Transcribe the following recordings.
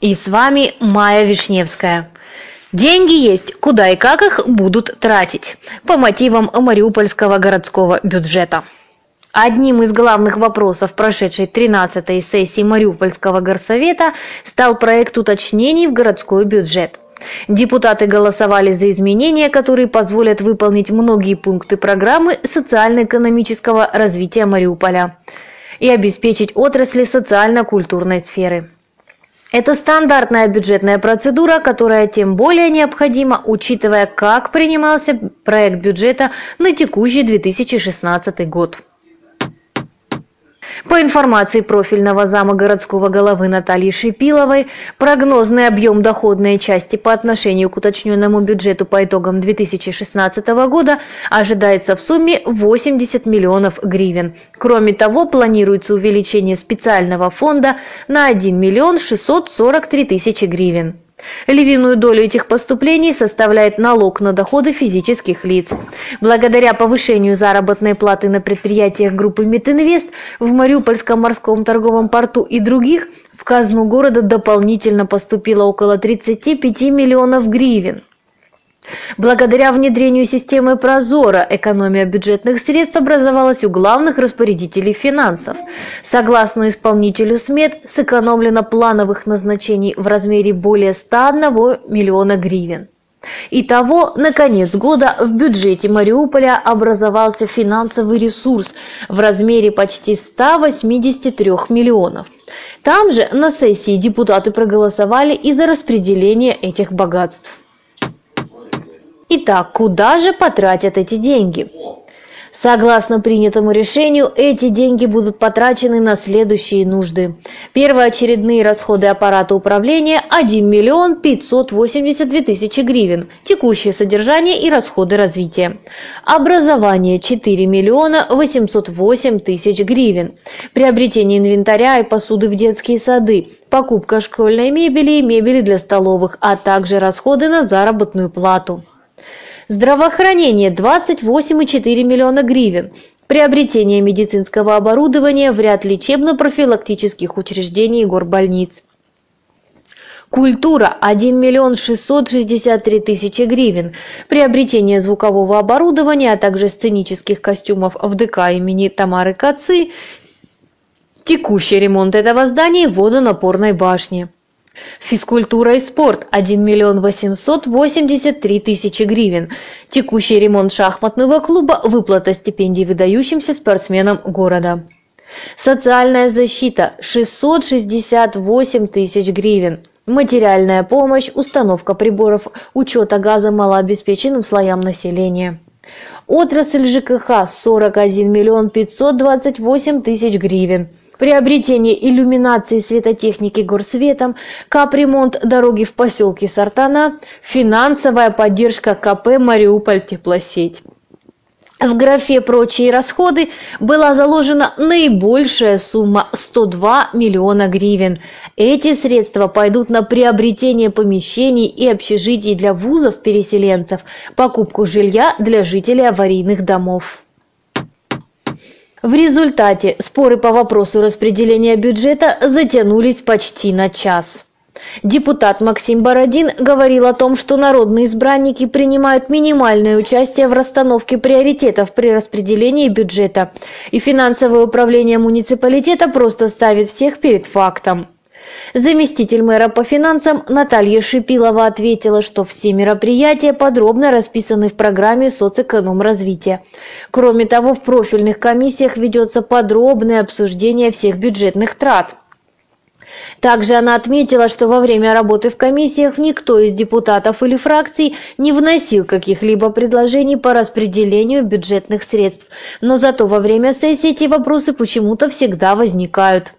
И с вами Майя Вишневская. Деньги есть, куда и как их будут тратить по мотивам Мариупольского городского бюджета. Одним из главных вопросов прошедшей 13-й сессии Мариупольского горсовета стал проект уточнений в городской бюджет. Депутаты голосовали за изменения, которые позволят выполнить многие пункты программы социально-экономического развития Мариуполя и обеспечить отрасли социально-культурной сферы. Это стандартная бюджетная процедура, которая тем более необходима, учитывая, как принимался проект бюджета на текущий 2016 год. По информации профильного зама городского головы Натальи Шипиловой, прогнозный объем доходной части по отношению к уточненному бюджету по итогам 2016 года ожидается в сумме 80 миллионов гривен. Кроме того, планируется увеличение специального фонда на 1 миллион 643 тысячи гривен. Львиную долю этих поступлений составляет налог на доходы физических лиц. Благодаря повышению заработной платы на предприятиях группы Метинвест в Мариупольском морском торговом порту и других в казну города дополнительно поступило около 35 миллионов гривен. Благодаря внедрению системы Прозора экономия бюджетных средств образовалась у главных распорядителей финансов. Согласно исполнителю СМЕТ, сэкономлено плановых назначений в размере более 101 миллиона гривен. Итого, на конец года в бюджете Мариуполя образовался финансовый ресурс в размере почти 183 миллионов. Там же на сессии депутаты проголосовали и за распределение этих богатств. Итак, куда же потратят эти деньги? Согласно принятому решению, эти деньги будут потрачены на следующие нужды. Первоочередные расходы аппарата управления – 1 миллион 582 тысячи гривен, текущее содержание и расходы развития. Образование – 4 миллиона 808 тысяч гривен. Приобретение инвентаря и посуды в детские сады, покупка школьной мебели и мебели для столовых, а также расходы на заработную плату. Здравоохранение – 28,4 миллиона гривен. Приобретение медицинского оборудования в ряд лечебно-профилактических учреждений и горбольниц. Культура – 1 миллион 663 тысячи гривен. Приобретение звукового оборудования, а также сценических костюмов в ДК имени Тамары Кацы. Текущий ремонт этого здания и водонапорной башни. Физкультура и спорт – 1 миллион 883 тысячи гривен. Текущий ремонт шахматного клуба – выплата стипендий выдающимся спортсменам города. Социальная защита – 668 тысяч гривен. Материальная помощь, установка приборов учета газа малообеспеченным слоям населения. Отрасль ЖКХ – 41 миллион 528 тысяч гривен приобретение иллюминации светотехники горсветом, капремонт дороги в поселке Сартана, финансовая поддержка КП «Мариуполь теплосеть». В графе «Прочие расходы» была заложена наибольшая сумма – 102 миллиона гривен. Эти средства пойдут на приобретение помещений и общежитий для вузов-переселенцев, покупку жилья для жителей аварийных домов. В результате споры по вопросу распределения бюджета затянулись почти на час. Депутат Максим Бородин говорил о том, что народные избранники принимают минимальное участие в расстановке приоритетов при распределении бюджета, и финансовое управление муниципалитета просто ставит всех перед фактом. Заместитель мэра по финансам Наталья Шипилова ответила, что все мероприятия подробно расписаны в программе соцэкономразвития. Кроме того, в профильных комиссиях ведется подробное обсуждение всех бюджетных трат. Также она отметила, что во время работы в комиссиях никто из депутатов или фракций не вносил каких-либо предложений по распределению бюджетных средств, но зато во время сессии эти вопросы почему-то всегда возникают.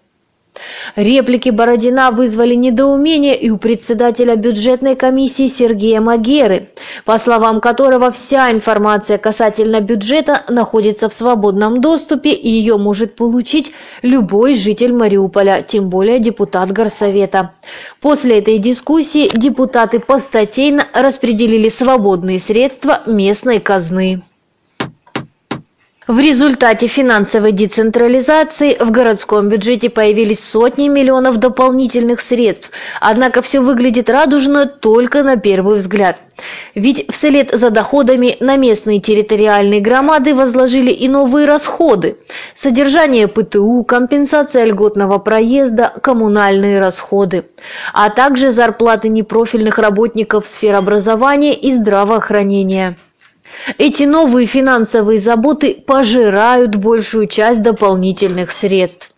Реплики Бородина вызвали недоумение и у председателя бюджетной комиссии Сергея Магеры, по словам которого вся информация касательно бюджета находится в свободном доступе и ее может получить любой житель Мариуполя, тем более депутат Горсовета. После этой дискуссии депутаты постатейно распределили свободные средства местной казны. В результате финансовой децентрализации в городском бюджете появились сотни миллионов дополнительных средств, однако все выглядит радужно только на первый взгляд. Ведь вслед за доходами на местные территориальные громады возложили и новые расходы. Содержание ПТУ, компенсация льготного проезда, коммунальные расходы, а также зарплаты непрофильных работников сфер образования и здравоохранения. Эти новые финансовые заботы пожирают большую часть дополнительных средств.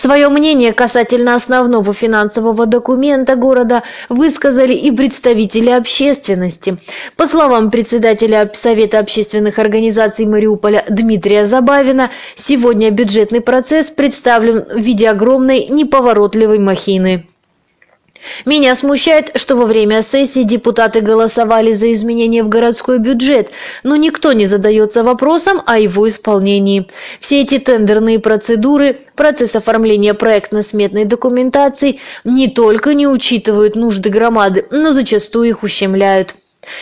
Свое мнение касательно основного финансового документа города высказали и представители общественности. По словам председателя Совета общественных организаций Мариуполя Дмитрия Забавина, сегодня бюджетный процесс представлен в виде огромной неповоротливой махины. Меня смущает, что во время сессии депутаты голосовали за изменения в городской бюджет, но никто не задается вопросом о его исполнении. Все эти тендерные процедуры, процесс оформления проектно-сметной документации не только не учитывают нужды громады, но зачастую их ущемляют.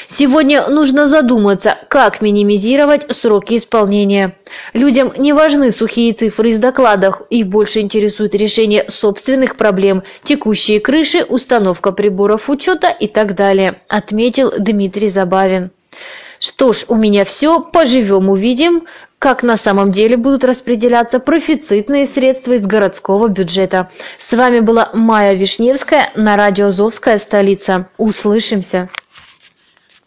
Сегодня нужно задуматься, как минимизировать сроки исполнения. Людям не важны сухие цифры из докладов, их больше интересует решение собственных проблем, текущие крыши, установка приборов учета и так далее, отметил Дмитрий Забавин. Что ж, у меня все, поживем увидим, как на самом деле будут распределяться профицитные средства из городского бюджета. С вами была Майя Вишневская на радио «Зовская столица». Услышимся!